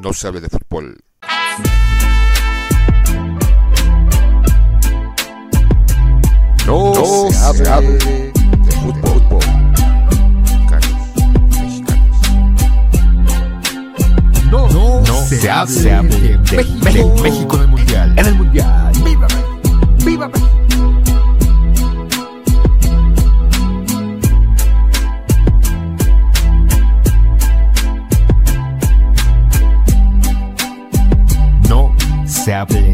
no se hable de fútbol. No, se, hable, de fútbol. No, no, se, hable, de, México, México en el Mundial. En el Mundial. ¡Viva ¡Viva México! Se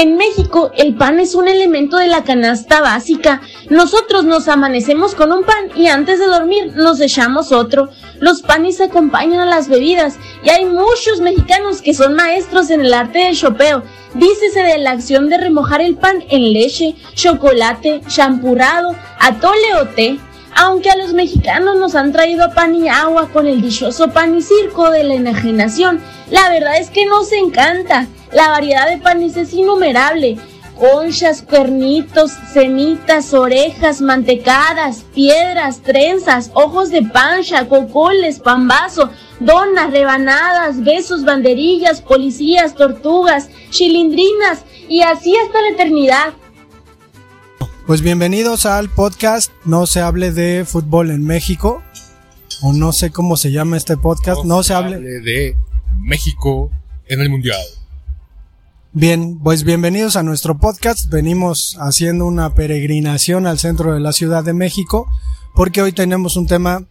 En México, el pan es un elemento de la canasta básica. Nosotros nos amanecemos con un pan y antes de dormir nos echamos otro. Los panes acompañan a las bebidas y hay muchos mexicanos que son maestros en el arte del chopeo. Dícese de la acción de remojar el pan en leche, chocolate, champurrado, atole o té. Aunque a los mexicanos nos han traído pan y agua con el dichoso pan y circo de la enajenación, la verdad es que nos encanta. La variedad de panes es innumerable. Conchas, cuernitos, semitas, orejas, mantecadas, piedras, trenzas, ojos de pancha, cocoles, pambazo, donas, rebanadas, besos, banderillas, policías, tortugas, chilindrinas y así hasta la eternidad. Pues bienvenidos al podcast No se hable de fútbol en México. O no sé cómo se llama este podcast. No, se, hable de México en el Mundial. Bien, pues bienvenidos a nuestro podcast. Venimos haciendo una peregrinación al centro de la Ciudad de México porque hoy tenemos un tema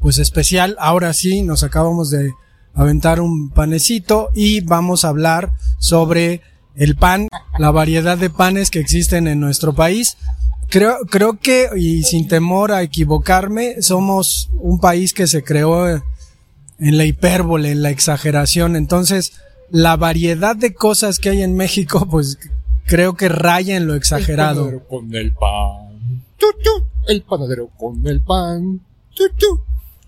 pues especial. Ahora sí, nos acabamos de aventar un panecito y vamos a hablar sobre el pan, la variedad de panes que existen en nuestro país. Creo, creo que, y sin temor a equivocarme, somos un país que se creó en la hipérbole, en la exageración. Entonces, la variedad de cosas que hay en México, pues creo que raya en lo exagerado. El panadero con el pan. El panadero con el pan.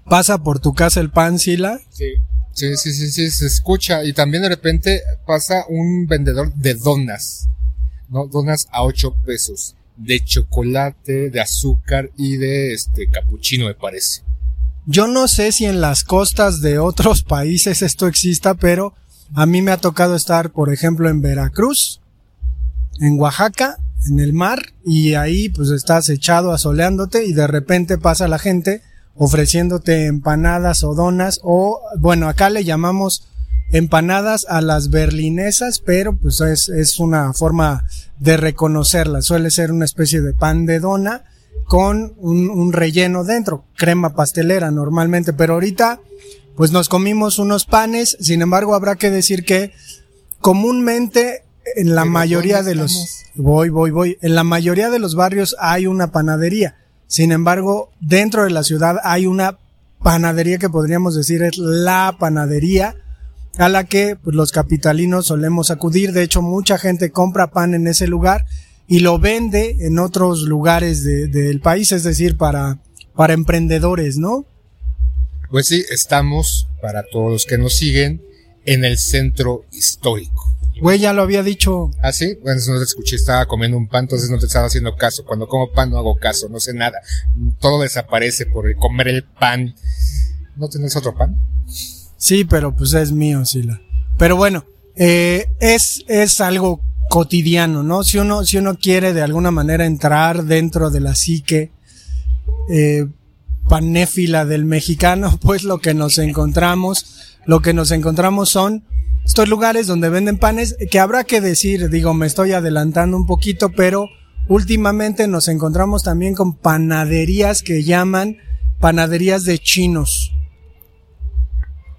¿Pasa por tu casa el pan, Sila? Sí. Sí, sí, sí, sí, se escucha. Y también de repente pasa un vendedor de donas. ¿No? Donas a 8 pesos. De chocolate, de azúcar y de este capuchino, me parece. Yo no sé si en las costas de otros países esto exista, pero a mí me ha tocado estar, por ejemplo, en Veracruz, en Oaxaca, en el mar, y ahí pues estás echado asoleándote y de repente pasa la gente ofreciéndote empanadas o donas o, bueno, acá le llamamos empanadas a las berlinesas, pero pues es, es una forma de reconocerlas. Suele ser una especie de pan de dona con un, un relleno dentro, crema pastelera normalmente, pero ahorita pues nos comimos unos panes, sin embargo habrá que decir que comúnmente en la mayoría de los voy voy voy en la mayoría de los barrios hay una panadería. Sin embargo, dentro de la ciudad hay una panadería que podríamos decir es la panadería a la que pues, los capitalinos solemos acudir. De hecho, mucha gente compra pan en ese lugar y lo vende en otros lugares del país, es decir, para, para emprendedores, ¿no? Pues sí, estamos, para todos los que nos siguen, en el centro histórico. Güey, ya lo había dicho. ¿Ah, sí? Bueno, no te escuché, estaba comiendo un pan, entonces no te estaba haciendo caso. Cuando como pan no hago caso, no sé nada. Todo desaparece por comer el pan. ¿No tenés otro pan? Sí, pero pues es mío, Sila. Pero bueno, eh, es, es algo cotidiano, ¿no? Si uno, si uno quiere de alguna manera entrar dentro de la psique, eh, panéfila del mexicano, pues lo que nos encontramos, lo que nos encontramos son estos lugares donde venden panes que habrá que decir, digo, me estoy adelantando un poquito, pero últimamente nos encontramos también con panaderías que llaman panaderías de chinos.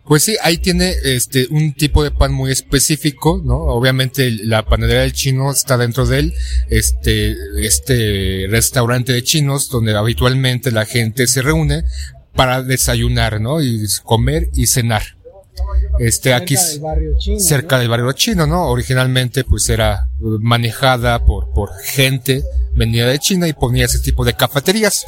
Pues sí, ahí tiene este un tipo de pan muy específico, ¿no? Obviamente la panadería del chino está dentro de este este restaurante de chinos donde habitualmente la gente se reúne para desayunar, ¿no? Y comer y cenar. Este aquí cerca del barrio chino, ¿no? Originalmente pues era manejada por, por gente venida de China y ponía ese tipo de cafeterías.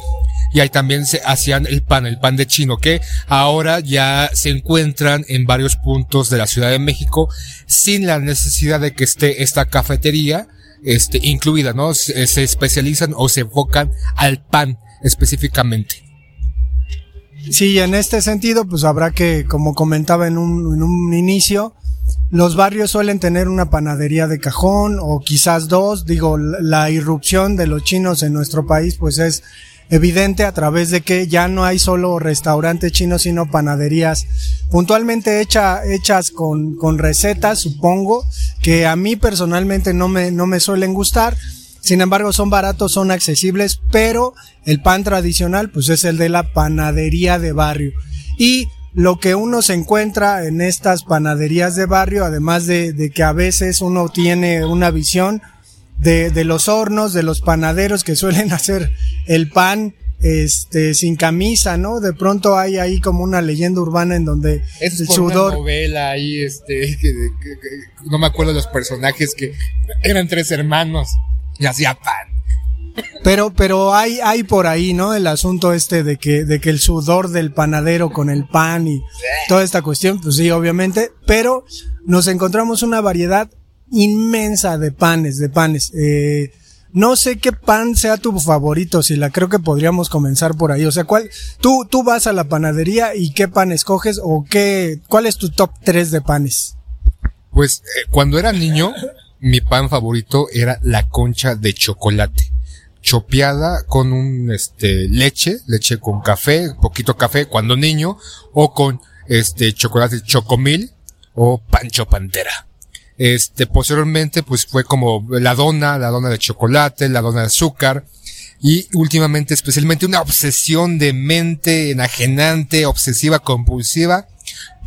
Y ahí también se hacían el pan, el pan de chino, que ahora ya se encuentran en varios puntos de la Ciudad de México sin la necesidad de que esté esta cafetería este, incluida, ¿no? Se, se especializan o se enfocan al pan específicamente. Sí, en este sentido, pues habrá que, como comentaba en un, en un inicio, los barrios suelen tener una panadería de cajón o quizás dos. Digo, la irrupción de los chinos en nuestro país, pues es evidente a través de que ya no hay solo restaurantes chinos, sino panaderías puntualmente hecha, hechas con, con recetas, supongo, que a mí personalmente no me, no me suelen gustar. Sin embargo, son baratos, son accesibles, pero el pan tradicional, pues es el de la panadería de barrio. Y lo que uno se encuentra en estas panaderías de barrio, además de, de que a veces uno tiene una visión de, de, los hornos, de los panaderos que suelen hacer el pan este sin camisa, ¿no? De pronto hay ahí como una leyenda urbana en donde es el por sudor una novela ahí este que, que, que, no me acuerdo de los personajes que eran tres hermanos y hacía pan. Pero, pero hay, hay por ahí, ¿no? El asunto este de que, de que el sudor del panadero con el pan y toda esta cuestión, pues sí, obviamente, pero nos encontramos una variedad inmensa de panes, de panes. Eh, no sé qué pan sea tu favorito, si la creo que podríamos comenzar por ahí. O sea, ¿cuál, tú, tú vas a la panadería y qué pan escoges o qué, cuál es tu top 3 de panes? Pues, eh, cuando era niño, mi pan favorito era la concha de chocolate chopeada con un este leche, leche con café, poquito café cuando niño, o con este chocolate chocomil o pancho pantera. Este, posteriormente, pues fue como la dona, la dona de chocolate, la dona de azúcar, y últimamente especialmente una obsesión de mente enajenante, obsesiva, compulsiva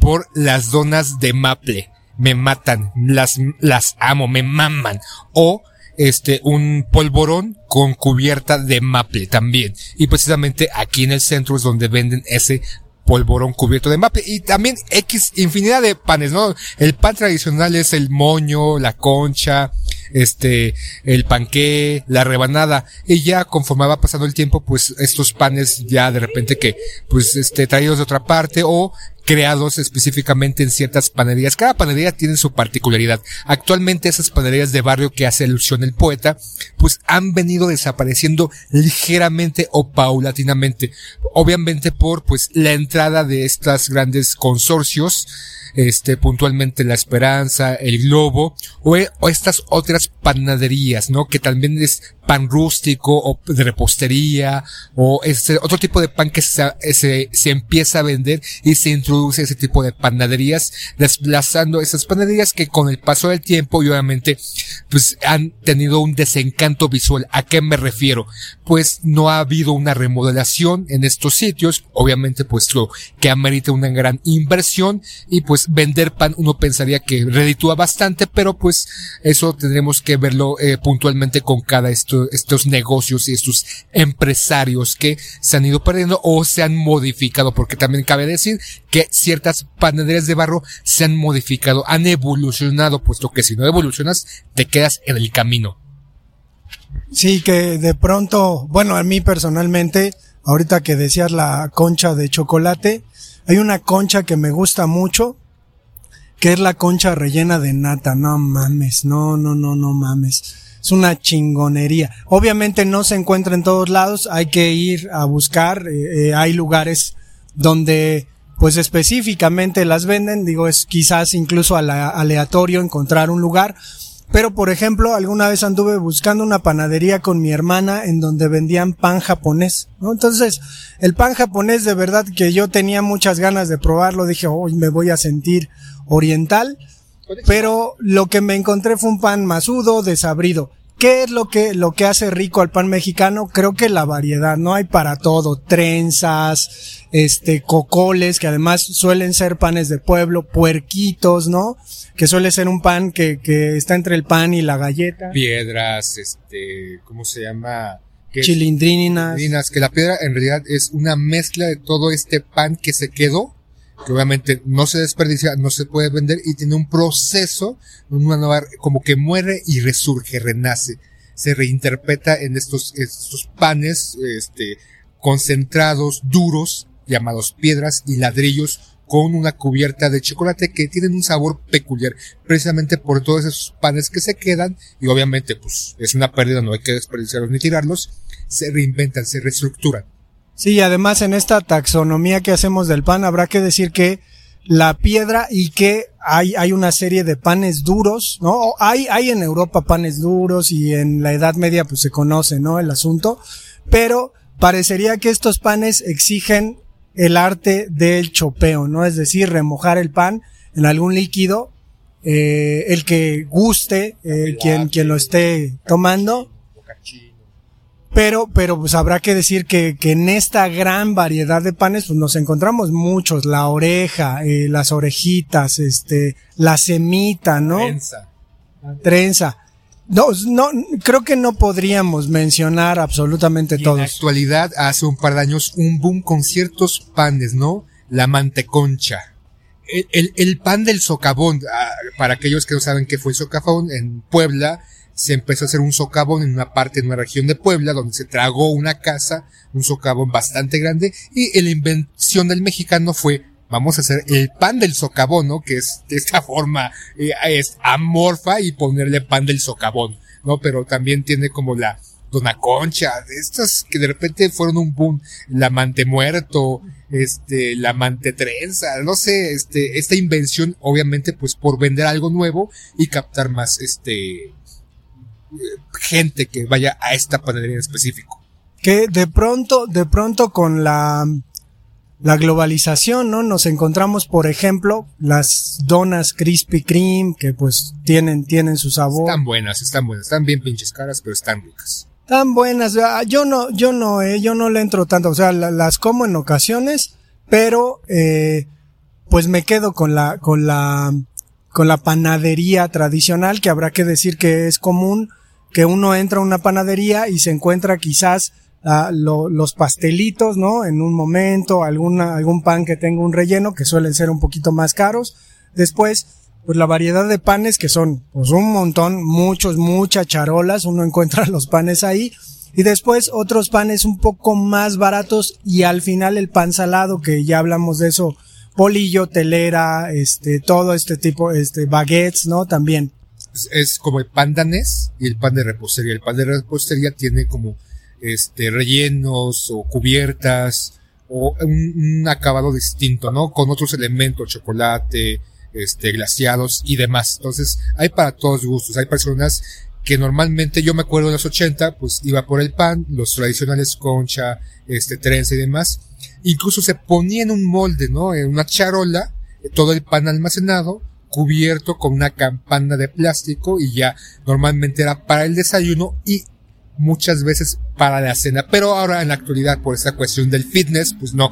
por las donas de maple. Me matan, las, las amo, me maman. O este, un polvorón con cubierta de maple también. Y precisamente aquí en el centro es donde venden ese polvorón cubierto de maple y también X infinidad de panes, ¿no? El pan tradicional es el moño, la concha, este, el panqué, la rebanada y ya conforme va pasando el tiempo, pues estos panes ya de repente que, pues este, traídos de otra parte o creados específicamente en ciertas panaderías. Cada panadería tiene su particularidad. Actualmente esas panaderías de barrio que hace alusión el poeta, pues han venido desapareciendo ligeramente o paulatinamente. Obviamente por pues la entrada de estas grandes consorcios este, puntualmente La Esperanza, El Globo, o, o, estas otras panaderías, ¿no? Que también es pan rústico o de repostería, o este otro tipo de pan que se, se, empieza a vender y se introduce ese tipo de panaderías, desplazando esas panaderías que con el paso del tiempo y obviamente, pues han tenido un desencanto visual. ¿A qué me refiero? Pues no ha habido una remodelación en estos sitios, obviamente pues lo que amerita una gran inversión y pues vender pan uno pensaría que reditúa bastante, pero pues eso tendremos que verlo eh, puntualmente con cada esto, estos negocios y estos empresarios que se han ido perdiendo o se han modificado, porque también cabe decir que ciertas panaderías de barro se han modificado, han evolucionado, puesto que si no evolucionas te quedas en el camino. Sí, que de pronto, bueno, a mí personalmente, ahorita que decías la concha de chocolate, hay una concha que me gusta mucho, que es la concha rellena de nata. No mames, no, no, no, no mames. Es una chingonería. Obviamente no se encuentra en todos lados, hay que ir a buscar, eh, eh, hay lugares donde pues específicamente las venden, digo, es quizás incluso aleatorio encontrar un lugar, pero por ejemplo, alguna vez anduve buscando una panadería con mi hermana en donde vendían pan japonés. Entonces, el pan japonés de verdad que yo tenía muchas ganas de probarlo, dije, hoy me voy a sentir oriental, pero lo que me encontré fue un pan masudo, desabrido. ¿Qué es lo que, lo que hace rico al pan mexicano? Creo que la variedad, no hay para todo, trenzas, este, cocoles, que además suelen ser panes de pueblo, puerquitos, ¿no? Que suele ser un pan que, que está entre el pan y la galleta. Piedras, este, ¿cómo se llama? Que Chilindrinas. Que la piedra en realidad es una mezcla de todo este pan que se quedó que obviamente no se desperdicia, no se puede vender y tiene un proceso, una nueva, como que muere y resurge, renace, se reinterpreta en estos, estos panes, este, concentrados, duros, llamados piedras y ladrillos con una cubierta de chocolate que tienen un sabor peculiar, precisamente por todos esos panes que se quedan y obviamente pues es una pérdida, no hay que desperdiciarlos ni tirarlos, se reinventan, se reestructuran. Sí, y además en esta taxonomía que hacemos del pan habrá que decir que la piedra y que hay, hay una serie de panes duros, ¿no? Hay, hay en Europa panes duros y en la Edad Media pues se conoce, ¿no? El asunto, pero parecería que estos panes exigen el arte del chopeo, ¿no? Es decir, remojar el pan en algún líquido, eh, el que guste, eh, quien, quien lo esté tomando. Pero, pero pues habrá que decir que, que en esta gran variedad de panes pues nos encontramos muchos, la oreja, eh, las orejitas, este, la semita, ¿no? Trenza. Trenza. No, no, creo que no podríamos mencionar absolutamente Y en la todos. actualidad, hace un par de años, un boom con ciertos panes, ¿no? La manteconcha. El, el, el pan del socavón, ah, para aquellos que no saben qué fue el socavón, en Puebla se empezó a hacer un socavón en una parte, en una región de Puebla, donde se tragó una casa, un socavón bastante grande, y la invención del mexicano fue, vamos a hacer el pan del socavón, ¿no? Que es de esta forma, eh, es amorfa y ponerle pan del socavón, ¿no? Pero también tiene como la Dona Concha, estas que de repente fueron un boom, la mante muerto, este, la mante trenza, no sé, este, esta invención, obviamente, pues por vender algo nuevo y captar más, este, gente que vaya a esta panadería en específico. que de pronto, de pronto con la, la globalización, ¿no? Nos encontramos, por ejemplo, las donas Krispy Kreme, que pues tienen, tienen su sabor. Están buenas, están buenas, están bien pinches caras, pero están ricas. Tan buenas. ah, Yo no, yo no, eh, yo no le entro tanto. O sea, la- las como en ocasiones, pero, eh, pues me quedo con la, con la, con la panadería tradicional, que habrá que decir que es común que uno entra a una panadería y se encuentra quizás ah, lo- los pastelitos, ¿no? En un momento, alguna, algún pan que tenga un relleno, que suelen ser un poquito más caros. Después, pues la variedad de panes que son, pues un montón, muchos, muchas charolas, uno encuentra los panes ahí. Y después otros panes un poco más baratos y al final el pan salado, que ya hablamos de eso, bolillo, telera, este, todo este tipo, este, baguettes, ¿no? También. Es, como el pan danés y el pan de repostería. El pan de repostería tiene como, este, rellenos o cubiertas o un, acabado distinto, ¿no? Con otros elementos, chocolate, este, glaciados y demás. Entonces, hay para todos gustos. Hay personas que normalmente, yo me acuerdo en los 80, pues iba por el pan, los tradicionales concha, este, trenza y demás. Incluso se ponía en un molde, ¿no? En una charola, eh, todo el pan almacenado, cubierto con una campana de plástico y ya normalmente era para el desayuno y muchas veces para la cena. Pero ahora en la actualidad, por esta cuestión del fitness, pues no.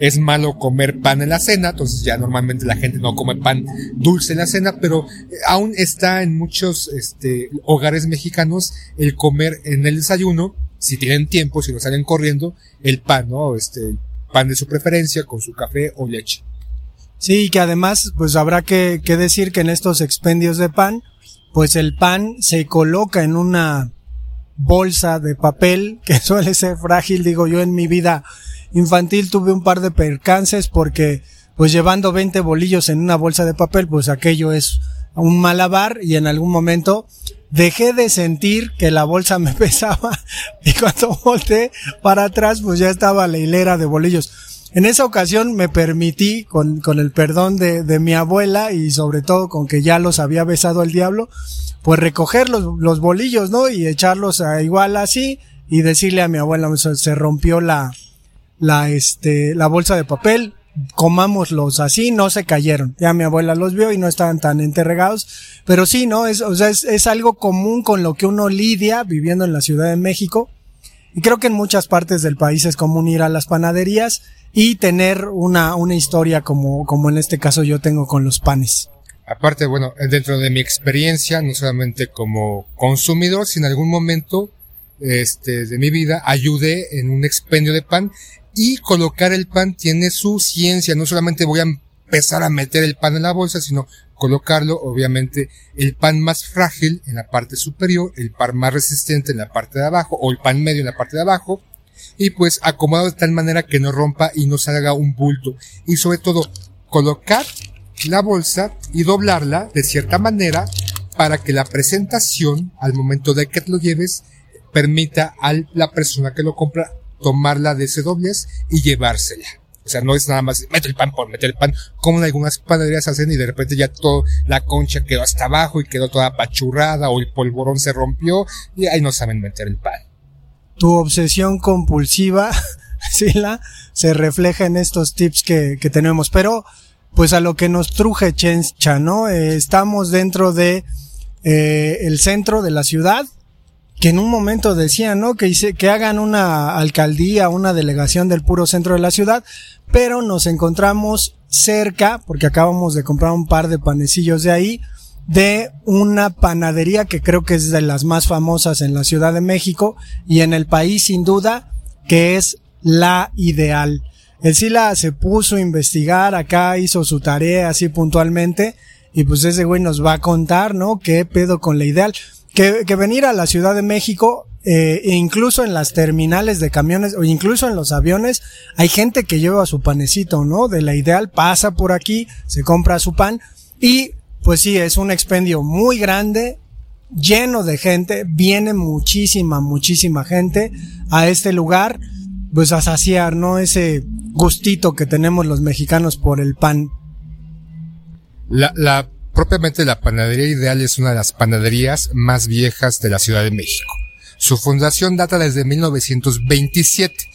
Es malo comer pan en la cena, entonces ya normalmente la gente no come pan dulce en la cena, pero eh, aún está en muchos este, hogares mexicanos el comer en el desayuno, si tienen tiempo, si no salen corriendo, el pan, ¿no? Este, pan de su preferencia con su café o leche. Sí, que además, pues habrá que, que decir que en estos expendios de pan, pues el pan se coloca en una bolsa de papel que suele ser frágil. Digo, yo en mi vida infantil tuve un par de percances porque, pues llevando 20 bolillos en una bolsa de papel, pues aquello es un malabar y en algún momento dejé de sentir que la bolsa me pesaba y cuando volteé para atrás, pues ya estaba la hilera de bolillos. En esa ocasión me permití, con, con el perdón de, de mi abuela y sobre todo con que ya los había besado el diablo, pues recoger los, los bolillos, ¿no? Y echarlos a igual así y decirle a mi abuela, se, se rompió la, la, este, la bolsa de papel, comámoslos así, no se cayeron. Ya mi abuela los vio y no estaban tan enterregados. Pero sí, ¿no? Es, o sea, es, es algo común con lo que uno lidia viviendo en la Ciudad de México. Y creo que en muchas partes del país es común ir a las panaderías y tener una, una historia como, como en este caso yo tengo con los panes. Aparte, bueno, dentro de mi experiencia, no solamente como consumidor, si en algún momento este, de mi vida ayudé en un expendio de pan Y colocar el pan tiene su ciencia, no solamente voy a empezar a meter el pan en la bolsa, sino colocarlo, obviamente, el pan más frágil en la parte superior, el pan más resistente en la parte de abajo, o el pan medio en la parte de abajo, y pues acomodado de tal manera que no rompa y no salga un bulto. Y sobre todo, colocar la bolsa y doblarla de cierta manera para que la presentación, al momento de que lo lleves, permita a la persona que lo compra tomarla de ese doblez y llevársela. O sea, no es nada más meter el pan por meter el pan, como en algunas panaderías hacen y de repente ya todo, la concha quedó hasta abajo y quedó toda apachurrada o el polvorón se rompió y ahí no saben meter el pan. Tu obsesión compulsiva, Sila, se refleja en estos tips que, que tenemos. Pero, pues a lo que nos truje Chencha, ¿no? Eh, estamos dentro de eh, el centro de la ciudad, que en un momento decían, ¿no? Que, hice, que hagan una alcaldía, una delegación del puro centro de la ciudad, pero nos encontramos cerca, porque acabamos de comprar un par de panecillos de ahí, de una panadería que creo que es de las más famosas en la Ciudad de México y en el país sin duda, que es la ideal. El Sila se puso a investigar acá, hizo su tarea así puntualmente y pues ese güey nos va a contar, ¿no? ¿Qué pedo con la ideal? Que, que venir a la Ciudad de México, eh, e incluso en las terminales de camiones o incluso en los aviones, hay gente que lleva su panecito, ¿no? De la ideal, pasa por aquí, se compra su pan y pues sí, es un expendio muy grande, lleno de gente, viene muchísima, muchísima gente a este lugar, pues a saciar, ¿no? Ese gustito que tenemos los mexicanos por el pan. La, la, propiamente la panadería ideal es una de las panaderías más viejas de la Ciudad de México. Su fundación data desde 1927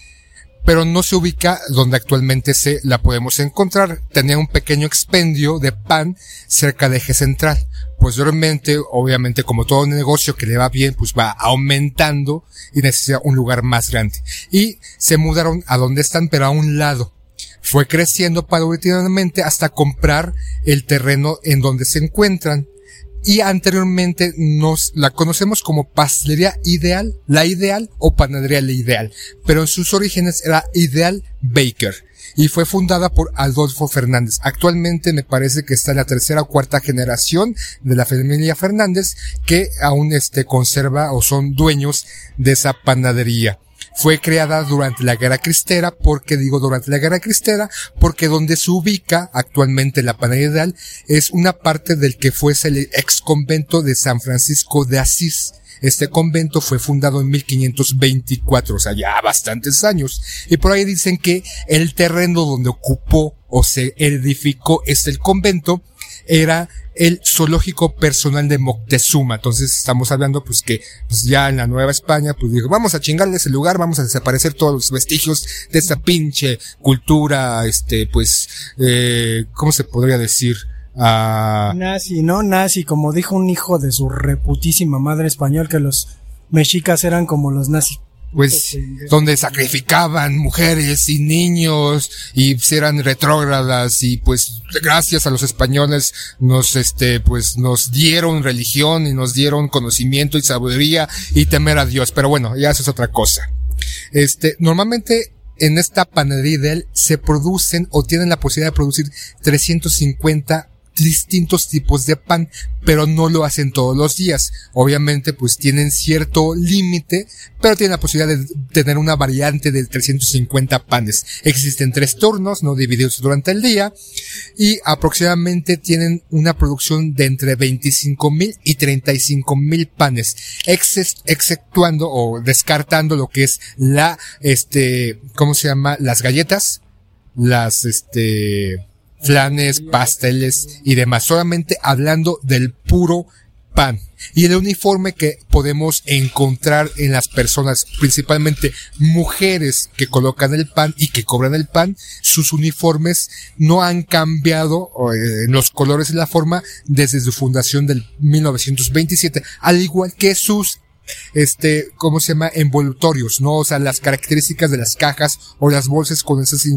pero no se ubica donde actualmente se la podemos encontrar. Tenía un pequeño expendio de pan cerca de eje central. Posteriormente, obviamente, como todo negocio que le va bien, pues va aumentando y necesita un lugar más grande. Y se mudaron a donde están, pero a un lado. Fue creciendo paulatinamente hasta comprar el terreno en donde se encuentran y anteriormente nos la conocemos como pastelería ideal, la ideal o panadería la ideal, pero en sus orígenes era Ideal Baker y fue fundada por Adolfo Fernández. Actualmente me parece que está en la tercera o cuarta generación de la familia Fernández que aún este conserva o son dueños de esa panadería fue creada durante la Guerra Cristera, porque digo durante la Guerra Cristera, porque donde se ubica actualmente la panadería ideal es una parte del que fuese el ex convento de San Francisco de Asís. Este convento fue fundado en 1524, o sea, ya bastantes años. Y por ahí dicen que el terreno donde ocupó o se edificó este convento era el zoológico personal de Moctezuma. Entonces estamos hablando pues que pues ya en la Nueva España pues dijo, vamos a chingarle ese lugar, vamos a desaparecer todos los vestigios de esa pinche cultura, este pues, eh, ¿cómo se podría decir? Ah, Nazi, ¿no? Nazi, como dijo un hijo de su reputísima madre español que los mexicas eran como los nazis. Pues donde sacrificaban mujeres y niños y eran retrógradas y pues gracias a los españoles nos este pues nos dieron religión y nos dieron conocimiento y sabiduría y temer a Dios. Pero bueno ya eso es otra cosa. Este normalmente en esta panadería de él se producen o tienen la posibilidad de producir 350 distintos tipos de pan, pero no lo hacen todos los días. Obviamente, pues tienen cierto límite, pero tienen la posibilidad de tener una variante de 350 panes. Existen tres turnos, no divididos durante el día, y aproximadamente tienen una producción de entre 25 mil y 35 mil panes, exceptuando o descartando lo que es la, este, ¿cómo se llama? Las galletas, las, este, flanes, pasteles y demás, solamente hablando del puro pan. Y el uniforme que podemos encontrar en las personas, principalmente mujeres que colocan el pan y que cobran el pan, sus uniformes no han cambiado eh, los colores y la forma desde su fundación del 1927, al igual que sus este, ¿cómo se llama? Envolutorios, ¿no? O sea, las características de las cajas o las bolsas con esos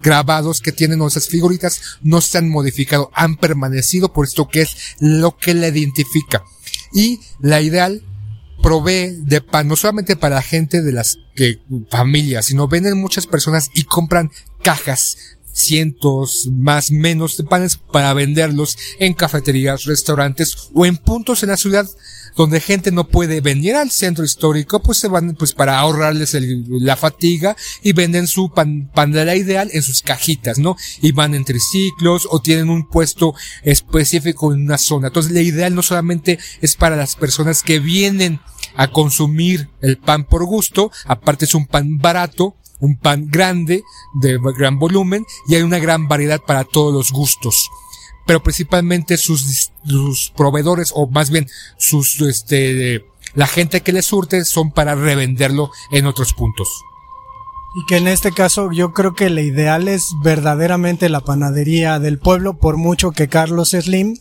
grabados que tienen o esas figuritas no se han modificado, han permanecido por esto que es lo que la identifica. Y la ideal provee de pan, no solamente para la gente de las que, familias, sino venden muchas personas y compran cajas cientos más menos de panes para venderlos en cafeterías, restaurantes o en puntos en la ciudad donde gente no puede venir al centro histórico, pues se van pues para ahorrarles la fatiga y venden su pan, panera ideal en sus cajitas, ¿no? Y van en triciclos o tienen un puesto específico en una zona. Entonces la ideal no solamente es para las personas que vienen a consumir el pan por gusto, aparte es un pan barato, un pan grande, de gran volumen, y hay una gran variedad para todos los gustos. Pero principalmente sus, proveedores, o más bien sus, este, la gente que les surte son para revenderlo en otros puntos. Y que en este caso yo creo que la ideal es verdaderamente la panadería del pueblo, por mucho que Carlos Slim,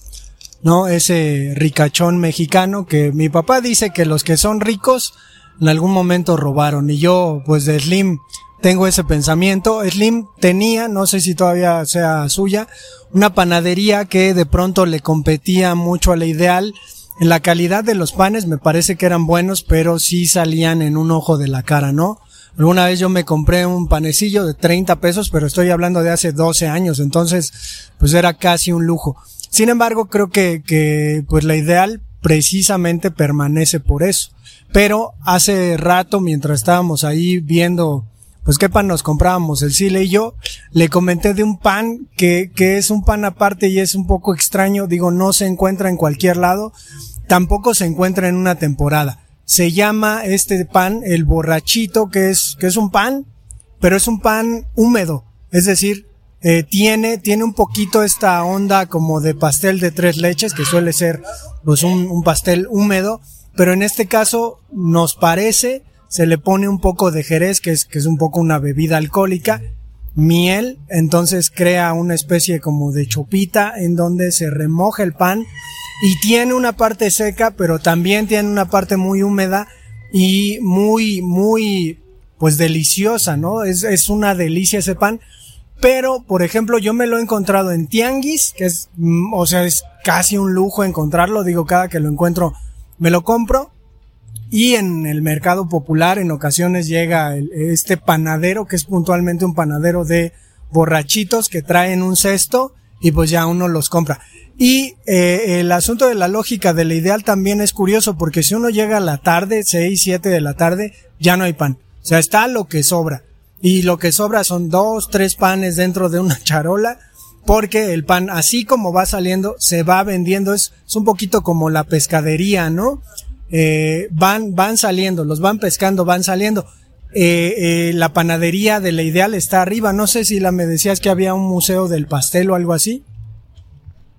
¿no? Ese ricachón mexicano que mi papá dice que los que son ricos en algún momento robaron. Y yo, pues de Slim, tengo ese pensamiento. Slim tenía, no sé si todavía sea suya, una panadería que de pronto le competía mucho a la ideal. En la calidad de los panes me parece que eran buenos, pero sí salían en un ojo de la cara, ¿no? Alguna vez yo me compré un panecillo de 30 pesos, pero estoy hablando de hace 12 años, entonces pues era casi un lujo. Sin embargo, creo que, que pues la ideal precisamente permanece por eso. Pero hace rato, mientras estábamos ahí viendo pues qué pan nos comprábamos, el Sile y yo, le comenté de un pan que, que es un pan aparte y es un poco extraño, digo, no se encuentra en cualquier lado, tampoco se encuentra en una temporada. Se llama este pan el borrachito, que es, que es un pan, pero es un pan húmedo, es decir, eh, tiene, tiene un poquito esta onda como de pastel de tres leches, que suele ser pues un, un pastel húmedo, pero en este caso nos parece, se le pone un poco de jerez, que es, que es un poco una bebida alcohólica, miel, entonces crea una especie como de chopita en donde se remoja el pan y tiene una parte seca, pero también tiene una parte muy húmeda y muy, muy, pues deliciosa, ¿no? Es, es una delicia ese pan. Pero, por ejemplo, yo me lo he encontrado en Tianguis, que es, mm, o sea, es casi un lujo encontrarlo. Digo, cada que lo encuentro, me lo compro. Y en el mercado popular, en ocasiones llega el- este panadero, que es puntualmente un panadero de borrachitos que traen un cesto y pues ya uno los compra. Y eh, el asunto de la lógica de la ideal también es curioso porque si uno llega a la tarde, 6, 7 de la tarde, ya no hay pan. O sea, está lo que sobra. Y lo que sobra son dos, tres panes dentro de una charola porque el pan, así como va saliendo, se va vendiendo. Es, es un poquito como la pescadería, ¿no? Eh, van, van saliendo, los van pescando, van saliendo. Eh, eh, la panadería de la ideal está arriba. No sé si la me decías que había un museo del pastel o algo así.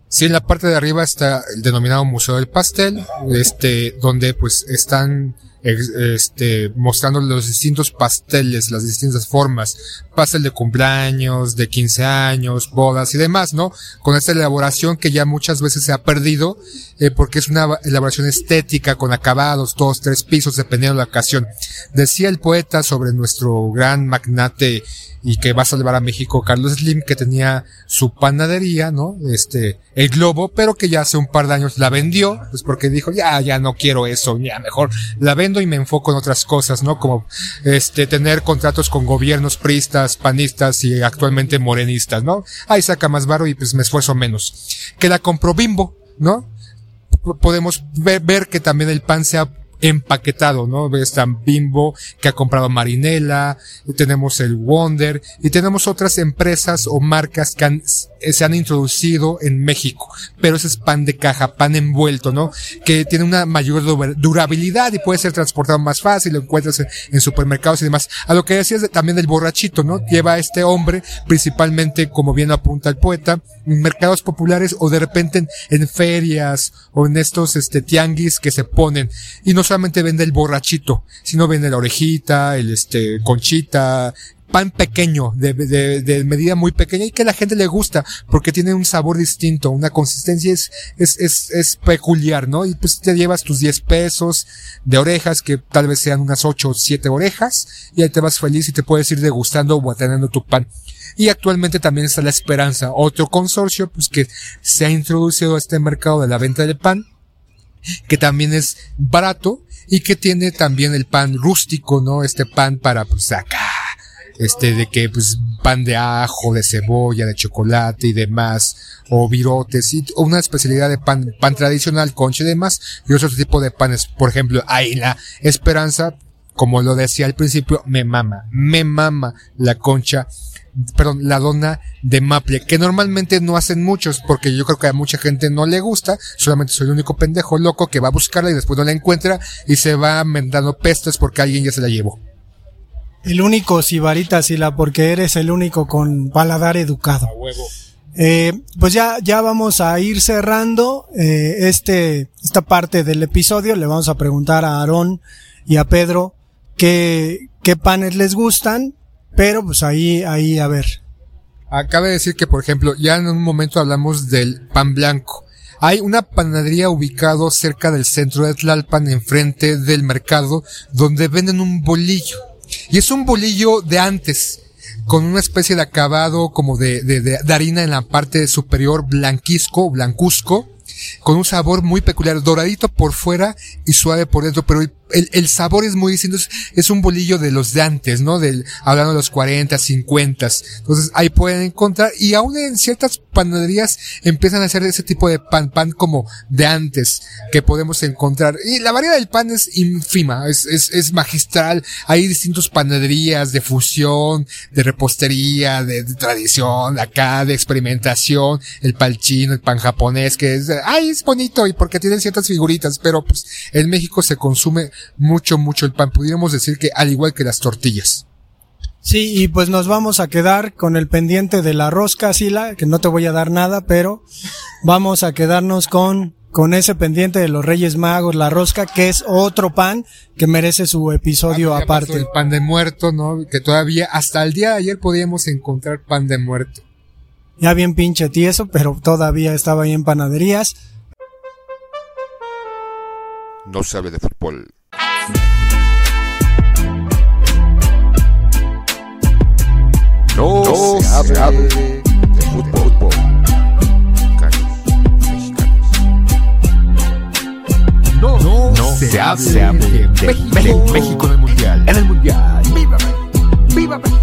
Sí, en la parte de arriba está el denominado Museo del Pastel, este, donde pues están este, mostrando los distintos pasteles, las distintas formas, pastel de cumpleaños, de 15 años, bodas y demás, ¿no? Con esta elaboración que ya muchas veces se ha perdido, eh, porque es una elaboración estética con acabados, dos, tres pisos, dependiendo de la ocasión. Decía el poeta sobre nuestro gran magnate y que va a salvar a México, Carlos Slim, que tenía su panadería, ¿no? Este, el globo, pero que ya hace un par de años la vendió, pues porque dijo, ya, ya no quiero eso, ya mejor la vendo y me enfoco en otras cosas, ¿no? Como, este, tener contratos con gobiernos pristas, panistas y actualmente morenistas, ¿no? Ahí saca más varo y pues me esfuerzo menos. Que la compró Bimbo, ¿no? Podemos ver, ver que también el pan se ha empaquetado, ¿no? Está Bimbo, que ha comprado Marinela, tenemos el Wonder, y tenemos otras empresas o marcas que han, se han introducido en México. Pero ese es pan de caja, pan envuelto, ¿no? Que tiene una mayor du- durabilidad y puede ser transportado más fácil, lo encuentras en, en supermercados y demás. A lo que decías de- también del borrachito, ¿no? Lleva a este hombre, principalmente, como bien apunta el poeta, en mercados populares o de repente en, en ferias o en estos, este, tianguis que se ponen. Y no solamente vende el borrachito, sino vende la orejita, el, este, conchita, pan pequeño, de, medida muy pequeña y que a la gente le gusta porque tiene un sabor distinto, una consistencia es, es peculiar, ¿no? Y pues te llevas tus 10 pesos de orejas que tal vez sean unas 8 o 7 orejas y ahí te vas feliz y te puedes ir degustando o atendiendo tu pan. Y actualmente también está La Esperanza, otro consorcio pues que se ha introducido a este mercado de la venta de pan que también es barato y que tiene también el pan rústico, ¿no? Este pan para, pues, acá, este, de que, pues, pan de ajo, de cebolla, de chocolate y demás, o virotes, y una especialidad de pan, pan tradicional, concha y demás, y otro tipo de panes. Por ejemplo, ahí la esperanza, como lo decía al principio, me mama, me mama la concha perdón, la dona de maple, que normalmente no hacen muchos, porque yo creo que a mucha gente no le gusta, solamente soy el único pendejo loco que va a buscarla y después no la encuentra y se va dando pestes porque alguien ya se la llevó. El único Sibarita Sila, porque eres el único con paladar educado. Eh, pues ya, ya vamos a ir cerrando eh, este, esta parte del episodio. Le vamos a preguntar a Aarón y a Pedro qué, qué panes les gustan pero pues ahí, ahí, a ver. Acabe de decir que, por ejemplo, ya en un momento hablamos del pan blanco. Hay una panadería ubicado cerca del centro de Tlalpan, enfrente del mercado, donde venden un bolillo. Y es un bolillo de antes, con una especie de acabado como de, de, de, de harina en la parte superior, blanquisco, blancuzco, con un sabor muy peculiar, doradito por fuera y suave por dentro, pero el, el, el sabor es muy distinto, es, es, un bolillo de los de antes, ¿no? Del, hablando de los 40, 50. Entonces ahí pueden encontrar, y aún en ciertas panaderías empiezan a hacer ese tipo de pan, pan como de antes, que podemos encontrar. Y la variedad del pan es ínfima, es, es, es magistral, hay distintos panaderías de fusión, de repostería, de, tradición, acá, de experimentación, el pan chino, el pan japonés, que es, ay, es bonito y porque tienen ciertas figuritas, pero pues en México se consume mucho, mucho el pan. Pudiéramos decir que al igual que las tortillas. Sí, y pues nos vamos a quedar con el pendiente de la rosca, Sila, que no te voy a dar nada, pero vamos a quedarnos con, con ese pendiente de los Reyes Magos, la rosca, que es otro pan que merece su episodio Ah, aparte. El pan de muerto, ¿no? Que todavía, hasta el día de ayer podíamos encontrar pan de muerto. Ya bien pinche tieso, pero todavía estaba ahí en panaderías. No sabe de fútbol. No, se, hable de fútbol. Mexicanos, mexicanos. No, no se, hable, se hable de, de México, de México en el Mundial. En el Mundial. ¡Viva México! ¡Viva México!